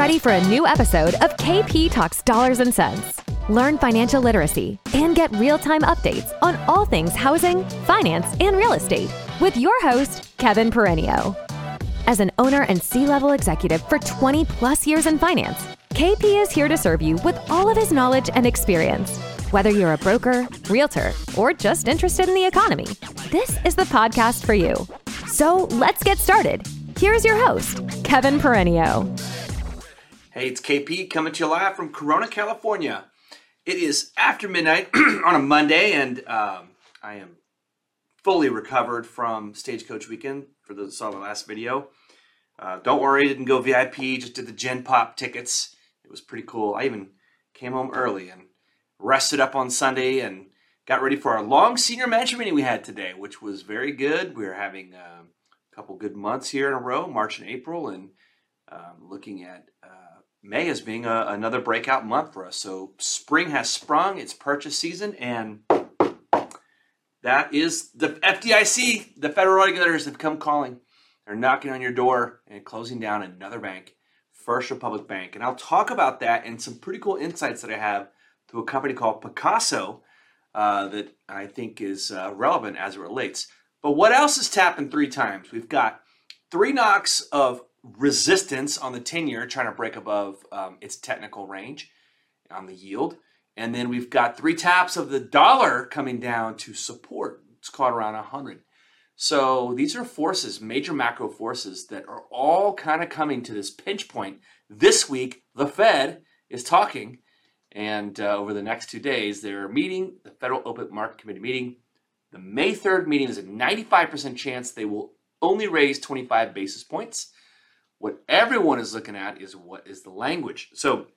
ready for a new episode of KP Talks Dollars and Cents. Learn financial literacy and get real time updates on all things housing, finance, and real estate with your host, Kevin Peranio. As an owner and C level executive for 20 plus years in finance, KP is here to serve you with all of his knowledge and experience. Whether you're a broker, realtor, or just interested in the economy, this is the podcast for you. So let's get started. Here's your host, Kevin Peranio. Hey, it's KP coming to you live from Corona, California. It is after midnight on a Monday, and um, I am fully recovered from Stagecoach Weekend for those saw the last video. Uh, don't worry, didn't go VIP, just did the Gen Pop tickets. It was pretty cool. I even came home early and rested up on Sunday and got ready for our long senior management meeting we had today, which was very good. We are having uh, a couple good months here in a row, March and April, and um, looking at uh, May as being a, another breakout month for us. So spring has sprung, it's purchase season, and that is the FDIC. The federal regulators have come calling. They're knocking on your door and closing down another bank, First Republic Bank. And I'll talk about that and some pretty cool insights that I have through a company called Pacaso uh, that I think is uh, relevant as it relates. But what else has happened three times? We've got three knocks of resistance on the 10 year, trying to break above um, its technical range on the yield. And then we've got three taps of the dollar coming down to support. It's caught around 100. So these are forces, major macro forces that are all kind of coming to this pinch point. This week, the Fed is talking, and uh, over the next two days, they're meeting, the Federal Open Market Committee meeting. The May 3rd meeting is a 95% chance they will only raise 25 basis points. What everyone is looking at is what is the language. So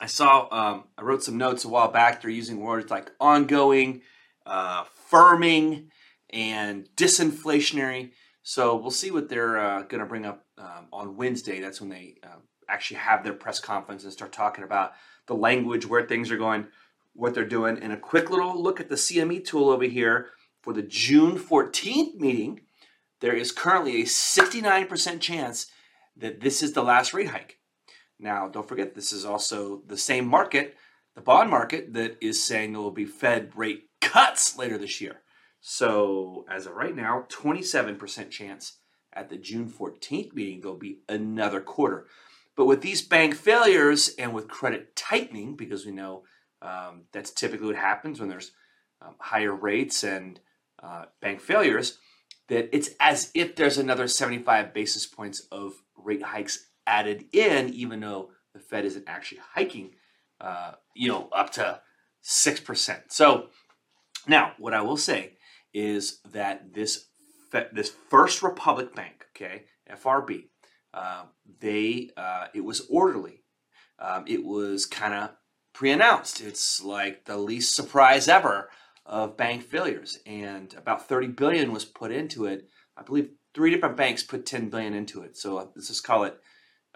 I saw, um, I wrote some notes a while back. They're using words like ongoing, uh, firming, and disinflationary. So we'll see what they're uh, going to bring up um, on Wednesday. That's when they uh, actually have their press conference and start talking about the language, where things are going, what they're doing. And a quick little look at the CME tool over here for the June 14th meeting. There is currently a 69% chance that this is the last rate hike. Now, don't forget, this is also the same market, the bond market, that is saying there will be Fed rate cuts later this year. So, as of right now, 27% chance at the June 14th meeting, there'll be another quarter. But with these bank failures and with credit tightening, because we know um, that's typically what happens when there's um, higher rates and uh, bank failures, that it's as if there's another 75 basis points of rate hikes added in, even though the Fed isn't actually hiking, uh, you know, up to six percent. So now, what I will say is that this this First Republic Bank, okay, FRB, uh, they uh, it was orderly. Um, it was kind of pre-announced. It's like the least surprise ever of bank failures, and about 30 billion was put into it. I believe three different banks put 10 billion into it. So uh, let's just call it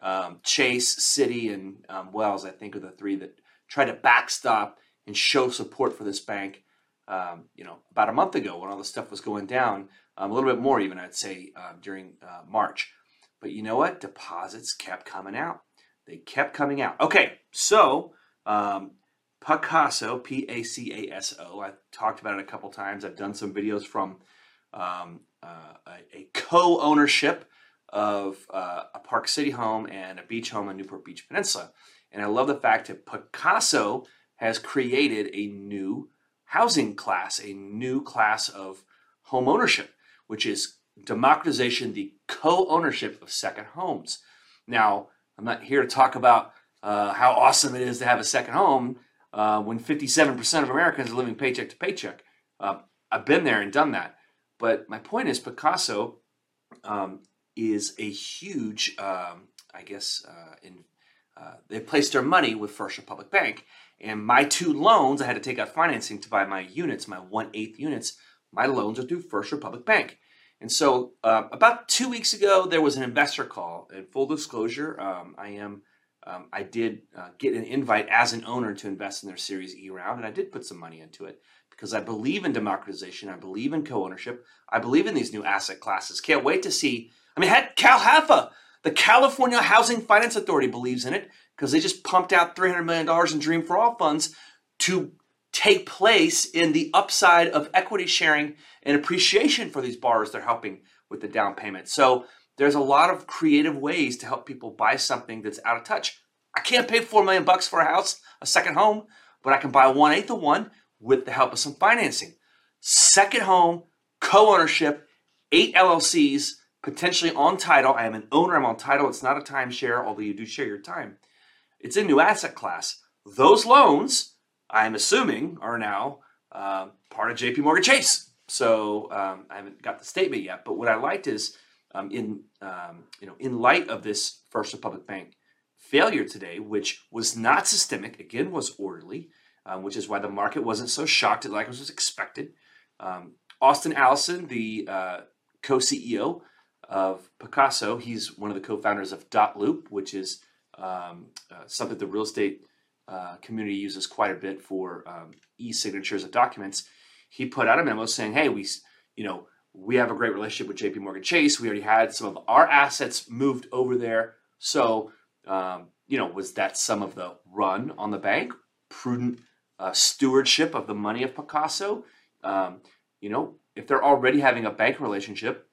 um, Chase, Citi, and um, Wells. I think are the three that try to backstop and show support for this bank. Um, you know, about a month ago when all this stuff was going down, um, a little bit more even, I'd say, uh, during uh, March. But you know what? Deposits kept coming out. They kept coming out. Okay, so um, Pacaso, P A C A S O. I've talked about it a couple times. I've done some videos from um, uh, a, co-ownership of uh, a Park City home and a beach home in Newport Beach Peninsula. And I love the fact that Pacaso has created a new housing class, a new class of home ownership, which is democratization, the co-ownership of second homes. Now, I'm not here to talk about uh, how awesome it is to have a second home uh, when 57% of Americans are living paycheck to paycheck. Uh, I've been there and done that. But my point is, Pacaso um, is a huge, um, I guess, uh, in uh, they placed their money with First Republic Bank. And my two loans, I had to take out financing to buy my units, my one eighth units. My loans are through First Republic Bank. And so, uh, about two weeks ago, there was an investor call. In full disclosure, um, I am um, I did uh, get an invite as an owner to invest in their Series E round, and I did put some money into it because I believe in democratization. I believe in co ownership. I believe in these new asset classes. Can't wait to see. I mean, had Cal Haffa, The California Housing Finance Authority believes in it because they just pumped out $300 million in Dream for All funds to take place in the upside of equity sharing and appreciation for these borrowers they're helping with the down payment. So there's a lot of creative ways to help people buy something that's out of touch. I can't pay four million bucks for a house, a second home, but I can buy one eighth of one with the help of some financing. Second home, co-ownership, eight LLCs, potentially on title. I am an owner, I'm on title. It's not a timeshare, although you do share your time. It's a new asset class. Those loans, I'm assuming, are now uh, part of JP Morgan Chase. So um, I haven't got the statement yet, but what I liked is um, in um, you know in light of this First Republic Bank failure today, which was not systemic, again was orderly, um, which is why the market wasn't so shocked like it was expected. Um, Austin Allison, the uh, co-CEO of Pacaso, he's one of the co-founders of dotloop, which is um, uh, something the real estate uh, community uses quite a bit for um, e-signatures of documents. He put out a memo saying, "Hey, we, you know, we have a great relationship with JP Morgan Chase. We already had some of our assets moved over there. So, um, you know, was that some of the run on the bank? Prudent uh, stewardship of the money of Pacaso. Um, you know, if they're already having a bank relationship,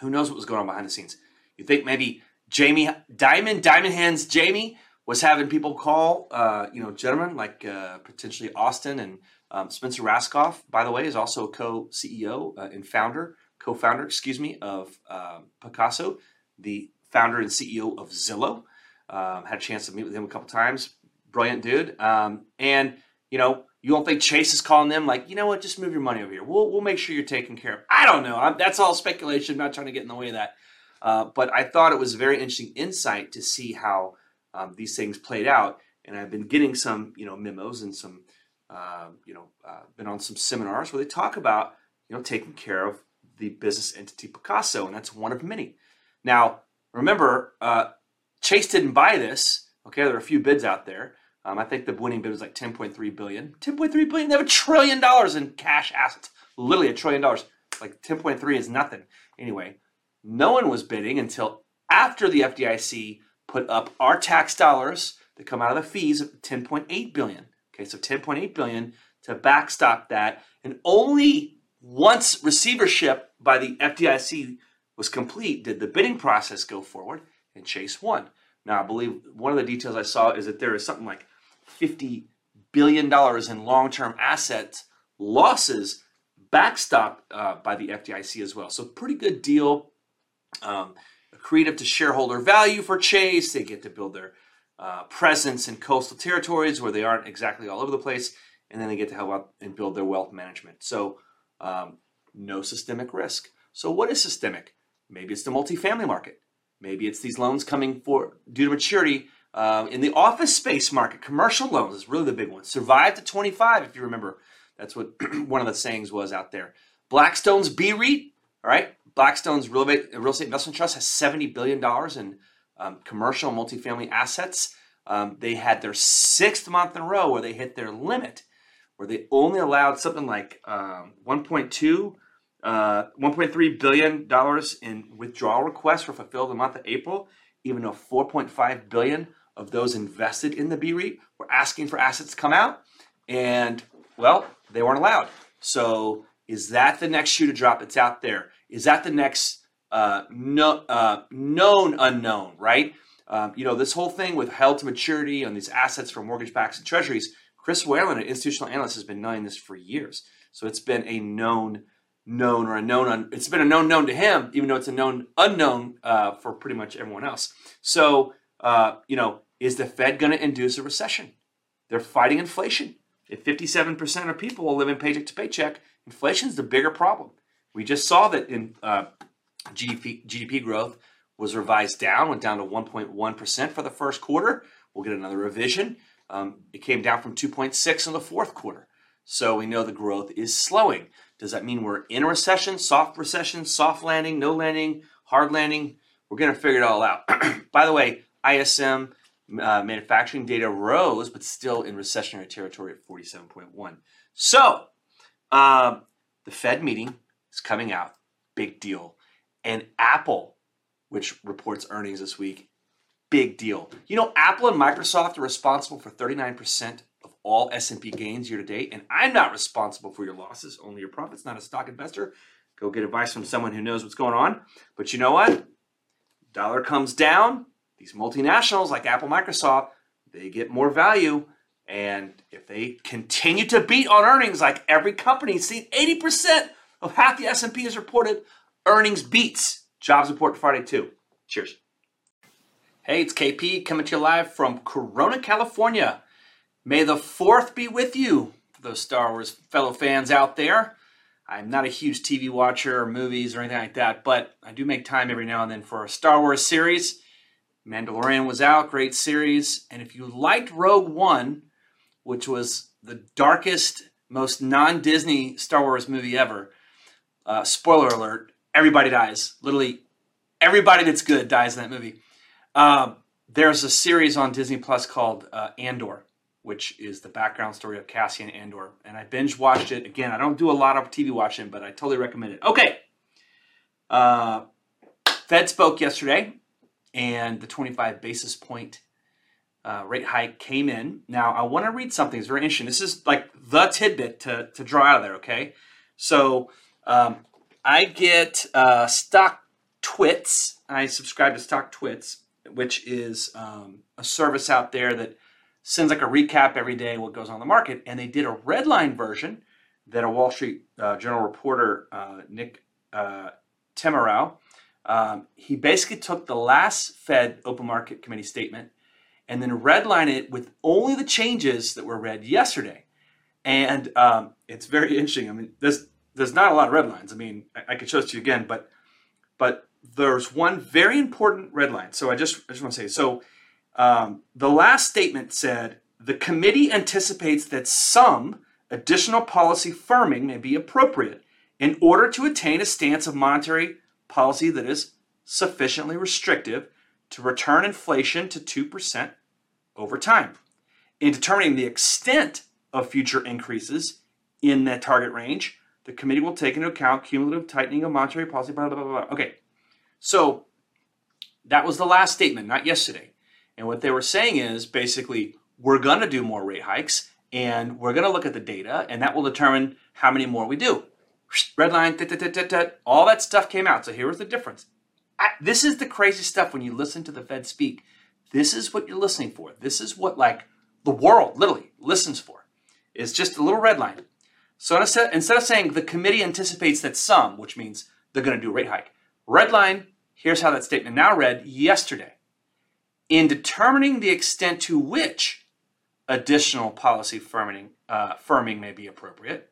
who knows what was going on behind the scenes? You think maybe Jamie Dimon, Diamond Hands Jamie was having people call, uh, you know, gentlemen like uh, potentially Austin and um, Spencer Rascoff. by the way, is also a co-CEO uh, and founder, co-founder, excuse me, of uh, Pacaso, the founder and CEO of Zillow. Um, had a chance to meet with him a couple times. Brilliant dude. Um, and you know, you don't think Chase is calling them like, you know what, just move your money over here. We'll we'll make sure you're taken care of. I don't know. I'm, that's all speculation. I'm not trying to get in the way of that. Uh, but I thought it was a very interesting insight to see how um, these things played out. And I've been getting some, you know, memos and some uh, you know, uh, been on some seminars where they talk about, you know, taking care of the business entity Pacaso. and that's one of many. Now, remember, uh, Chase didn't buy this. Okay, there are a few bids out there. Um, I think the winning bid was like 10.3 billion. 10.3 billion. They have a trillion dollars in cash assets. Literally a trillion dollars. Like 10.3 is nothing. Anyway, no one was bidding until after the FDIC put up our tax dollars that come out of the fees of 10.8 billion. Okay, so 10.8 billion to backstop that, and only once receivership by the FDIC was complete did the bidding process go forward, and Chase won. Now, I believe one of the details I saw is that there is something like 50 billion dollars in long-term assets losses backstopped uh, by the FDIC as well. So pretty good deal. Um, accretive to shareholder value for Chase. They get to build their uh, presence in coastal territories where they aren't exactly all over the place, and then they get to help out and build their wealth management. So, um, no systemic risk. So, what is systemic? Maybe it's the multifamily market. Maybe it's these loans coming for due to maturity uh, in the office space market. Commercial loans is really the big one. Survive to 25, if you remember. That's what one of the sayings was out there. Blackstone's BREIT, all right? Blackstone's real estate, investment trust has $70 billion in um, commercial multifamily assets. Um, they had their sixth month in a row where they hit their limit, where they only allowed something like um, 1.2, uh, 1.3 billion dollars in withdrawal requests for fulfilled the month of April, even though 4.5 billion of those invested in the BREIT were asking for assets to come out, and well, they weren't allowed. So, is that the next shoe to drop that's out there? Is that the next uh, no, uh, known unknown, right? Um, you know, this whole thing with held to maturity on these assets for mortgage backs and treasuries, Chris Whalen, an institutional analyst, has been knowing this for years. So it's been a known known or a known un, it's been a known known to him, even though it's a known unknown uh, for pretty much everyone else. So uh, you know, is the Fed going to induce a recession? They're fighting inflation. If 57% of people are living paycheck to paycheck, inflation is the bigger problem. We just saw that in uh, GDP, GDP growth was revised down, went down to 1.1% for the first quarter. We'll get another revision. Um, it came down from 2.6 in the fourth quarter. So we know the growth is slowing. Does that mean we're in a recession, soft recession, soft landing, no landing, hard landing? We're going to figure it all out. By the way, ISM uh, manufacturing data rose, but still in recessionary territory at 47.1. So um, the Fed meeting is coming out. Big deal. And Apple which reports earnings this week. Big deal. You know, Apple and Microsoft are responsible for 39% of all S&P gains year to date, and I'm not responsible for your losses, only your profits, not a stock investor. Go get advice from someone who knows what's going on. But you know what? Dollar comes down, these multinationals like Apple, Microsoft, they get more value. And if they continue to beat on earnings like every company, see 80% of half the S&P has reported earnings beats. Jobs report Friday too. Cheers. Hey, it's KP coming to you live from Corona, California. May the 4th be with you for those Star Wars fellow fans out there. I'm not a huge TV watcher or movies or anything like that, but I do make time every now and then for a Star Wars series. Mandalorian was out, great series. And if you liked Rogue One, which was the darkest, most non Disney Star Wars movie ever, uh, spoiler alert, everybody dies. Literally, everybody that's good dies in that movie. Uh, there's a series on Disney Plus called uh, Andor which is the background story of Cassian Andor. And I binge watched it. Again, I don't do a lot of TV watching, but I totally recommend it. Okay. Uh, Fed spoke yesterday, and the 25 basis point uh, rate hike came in. Now, I want to read something. It's very interesting. This is like the tidbit to, to draw out of there, okay? So um, I get uh, Stock Twits. I subscribe to StockTwits, which is um, a service out there that sends like a recap every day what goes on in the market. And they did a red line version that a Wall Street uh, Journal reporter, uh, Nick uh, um, he basically took the last Fed Open Market Committee statement and then redline it with only the changes that were read yesterday. And um, it's very interesting. I mean, there's there's not a lot of red lines. I mean, I, I could show it to you again, but but there's one very important red line. So I just I just want to say so um, the last statement said the committee anticipates that some additional policy firming may be appropriate in order to attain a stance of monetary policy that is sufficiently restrictive to return inflation to 2% over time. In determining the extent of future increases in that target range, the committee will take into account cumulative tightening of monetary policy, blah, blah, blah, blah. Okay, so that was the last statement, not yesterday. And what they were saying is basically, we're going to do more rate hikes and we're going to look at the data and that will determine how many more we do. Red line, all that stuff came out. So here was the difference. This is the crazy stuff when you listen to the Fed speak. This is what you're listening for. This is what like the world literally listens for. Is just a little red line. So instead, instead of saying the committee anticipates that some, which means they're going to do a rate hike, red line. Here's how that statement now read yesterday in determining the extent to which additional policy firming, uh, firming may be appropriate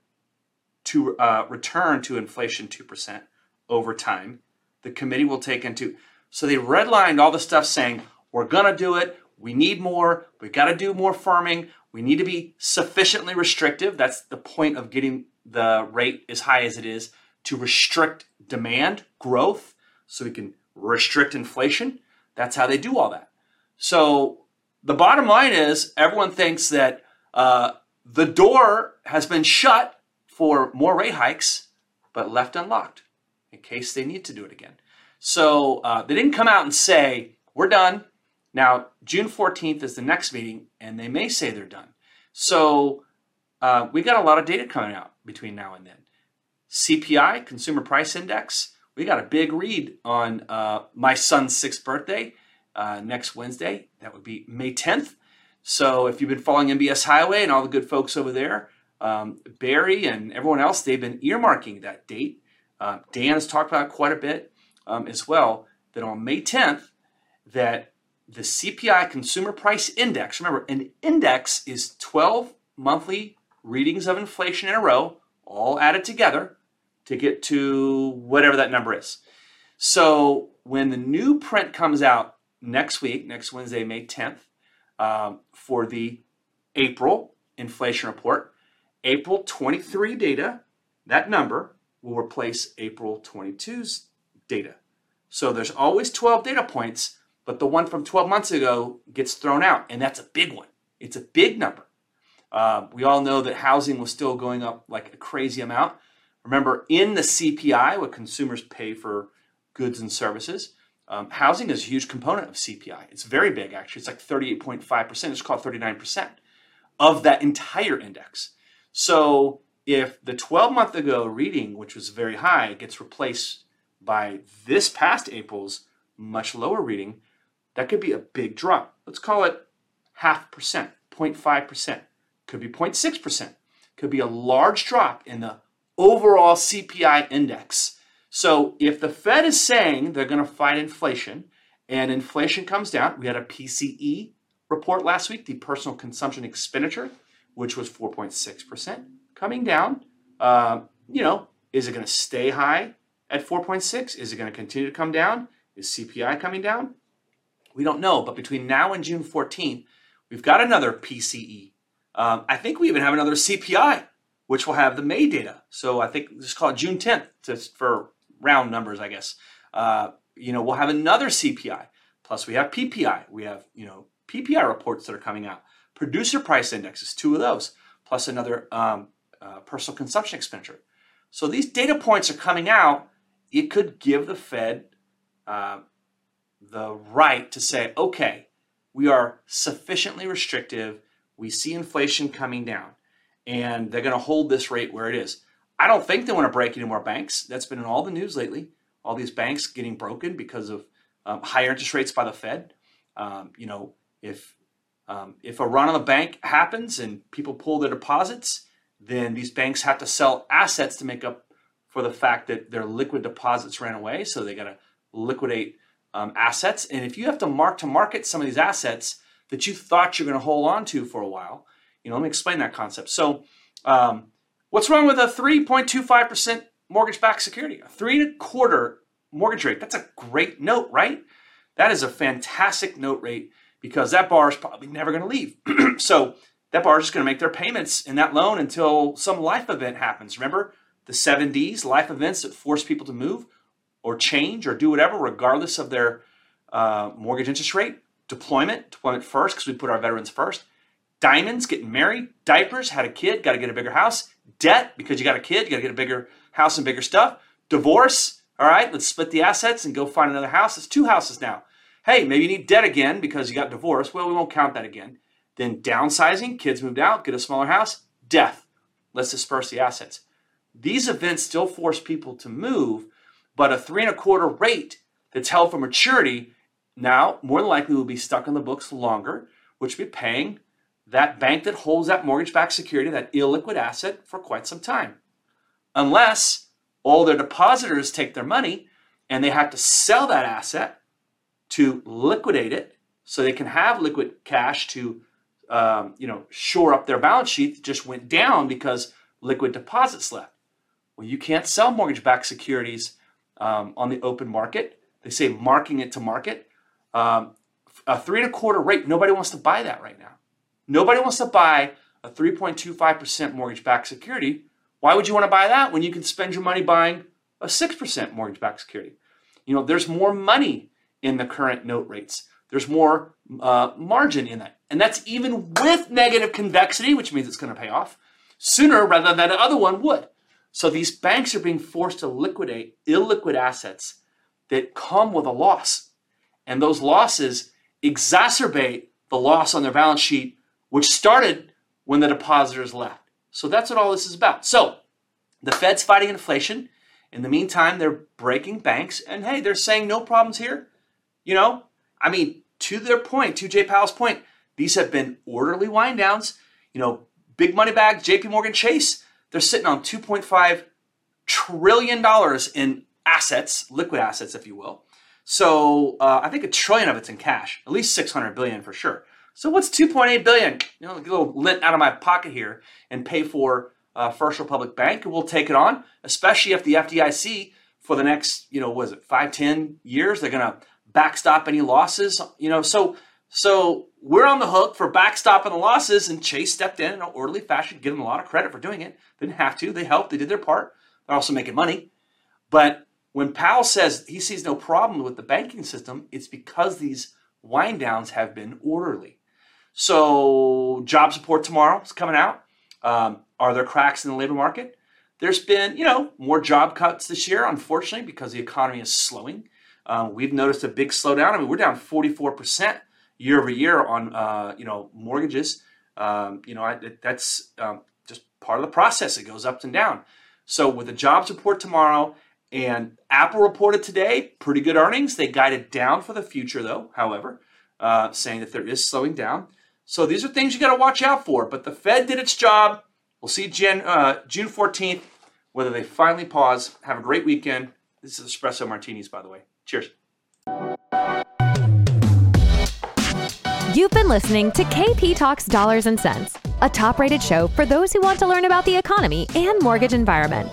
to uh, return to inflation 2% over time, the committee will take into. So they redlined all the stuff saying, we're going to do it, we need more, we got to do more firming, we need to be sufficiently restrictive. That's the point of getting the rate as high as it is to restrict demand growth so we can restrict inflation. That's how they do all that. So the bottom line is everyone thinks that uh, the door has been shut for more rate hikes, but left unlocked in case they need to do it again. So uh, they didn't come out and say, we're done. Now, June 14th is the next meeting, and they may say they're done. So uh, we got a lot of data coming out between now and then. CPI, Consumer Price Index, we got a big read on uh, my son's sixth birthday uh, next Wednesday. That would be May 10th. So if you've been following MBS Highway and all the good folks over there, um, Barry and everyone else, they've been earmarking that date. Uh, Dan has talked about it quite a bit um, as well. That on May 10th, that the CPI Consumer Price Index. Remember, an index is 12 monthly readings of inflation in a row, all added together to get to whatever that number is. So when the new print comes out next week, next Wednesday, May 10th, um, for the April inflation report. April 23 data, that number will replace April 22's data. So there's always 12 data points, but the one from 12 months ago gets thrown out, and that's a big one. It's a big number. Uh, we all know that housing was still going up like a crazy amount. Remember, in the CPI, what consumers pay for goods and services, Um, housing is a huge component of CPI. It's very big, actually. It's like 38.5%. It's called 39% of that entire index. So if the 12 month ago reading, which was very high, gets replaced by this past April's much lower reading, that could be a big drop. Let's call it half percent, 0.5%, could be 0.6%, could be a large drop in the overall CPI index. So if the Fed is saying they're going to fight inflation and inflation comes down, we had a PCE report last week, the personal consumption expenditure, which was 4.6%, coming down. Uh, you know, is it going to stay high at 4.6? Is it going to continue to come down? Is CPI coming down? We don't know, but between now and June 14th, we've got another PCE. Um, I think we even have another CPI, which will have the May data. So I think just call it June 10th just for round numbers, I guess. Uh, you know, we'll have another CPI. Plus, we have PPI. We have you know PPI reports that are coming out. Producer price indexes, two of those, plus another um, uh, personal consumption expenditure. So these data points are coming out. It could give the Fed uh, the right to say, okay, we are sufficiently restrictive. We see inflation coming down, and they're going to hold this rate where it is. I don't think they want to break any more banks. That's been in all the news lately. All these banks getting broken because of um, higher interest rates by the Fed. Um, you know, if um, if a run on the bank happens and people pull their deposits, then these banks have to sell assets to make up for the fact that their liquid deposits ran away. So they got to liquidate um, assets. And if you have to mark to market some of these assets that you thought you're going to hold on to for a while, you know, let me explain that concept. So, um, what's wrong with a 3.25% mortgage backed security? A three and a quarter mortgage rate. That's a great note, right? That is a fantastic note rate because that bar is probably never going to leave. so, that bar is just going to make their payments in that loan until some life event happens. Remember the seven Ds, life events that force people to move? or change or do whatever, regardless of their uh, mortgage interest rate. Deployment, deployment first, because we put our veterans first. Diamonds, getting married. Diapers, had a kid, got to get a bigger house. Debt, because you got a kid, you got to get a bigger house and bigger stuff. Divorce, all right, let's split the assets and go find another house. It's two houses now. Hey, maybe you need debt again because you got divorced. Well, we won't count that again. Then downsizing, kids moved out, get a smaller house. Death, let's disperse the assets. These events still force people to move, but a three and a quarter rate that's held for maturity now more than likely will be stuck on the books longer, which will be paying that bank that holds that mortgage backed security, that illiquid asset, for quite some time. Unless all their depositors take their money and they have to sell that asset to liquidate it so they can have liquid cash to um, you know shore up their balance sheet just went down because liquid deposits left. Well, you can't sell mortgage backed securities um, on the open market. They say marking it to market. Um, a three and a quarter rate, nobody wants to buy that right now. Nobody wants to buy a 3.25% mortgage backed security. Why would you want to buy that when you can spend your money buying a 6% mortgage backed security? You know, there's more money in the current note rates. There's more uh, margin in that. And that's even with negative convexity, which means it's going to pay off sooner rather than the other one would. So these banks are being forced to liquidate illiquid assets that come with a loss. And those losses exacerbate the loss on their balance sheet, which started when the depositors left. So that's what all this is about. So the Fed's fighting inflation. In the meantime, they're breaking banks. And hey, they're saying no problems here. You know, I mean, to their point, to Jay Powell's point, these have been orderly wind downs. You know, big money bag, JP Morgan Chase, they're sitting on 2.5 trillion dollars in assets, liquid assets, if you will. So uh, I think a trillion of it's in cash, at least 600 billion for sure. So what's 2.8 billion? You know, get a little lint out of my pocket here and pay for uh, First Republic Bank, we'll take it on, especially if the FDIC for the next, you know, was it five, ten years, they're to backstop any losses. You know, so so we're on the hook for backstopping the losses, and Chase stepped in in an orderly fashion, give them a lot of credit for doing it. They didn't have to. They helped. They did their part. They're also making money. But when Powell says he sees no problem with the banking system, it's because these wind downs have been orderly. So job support tomorrow is coming out. Um, are there cracks in the labor market? There's been, you know, more job cuts this year, unfortunately, because the economy is slowing. Um, we've noticed a big slowdown. I mean, we're down 44% year over year on uh, you know mortgages. Um, you know, I, that's um, just part of the process. It goes up and down. So with the jobs report tomorrow and Apple reported today, pretty good earnings. They guided down for the future though, however, uh, saying that there is slowing down. So these are things you got to watch out for. But the Fed did its job. We'll see Jan, uh, June 14th whether they finally pause. Have a great weekend. This is Espresso Martinis, by the way. Cheers. You've been listening to KP Talks Dollars and Cents, a top rated show for those who want to learn about the economy and mortgage environment.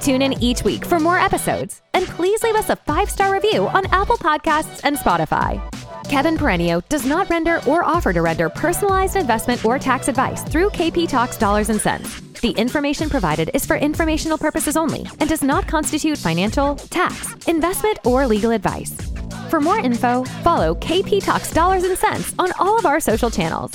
Tune in each week for more episodes, and please leave us a five star review on Apple Podcasts and Spotify. Kevin Peranio does not render or offer to render personalized investment or tax advice through KP Talks Dollars and Cents. The information provided is for informational purposes only and does not constitute financial, tax, investment, or legal advice. For more info, follow KP Talks Dollars and Cents on all of our social channels.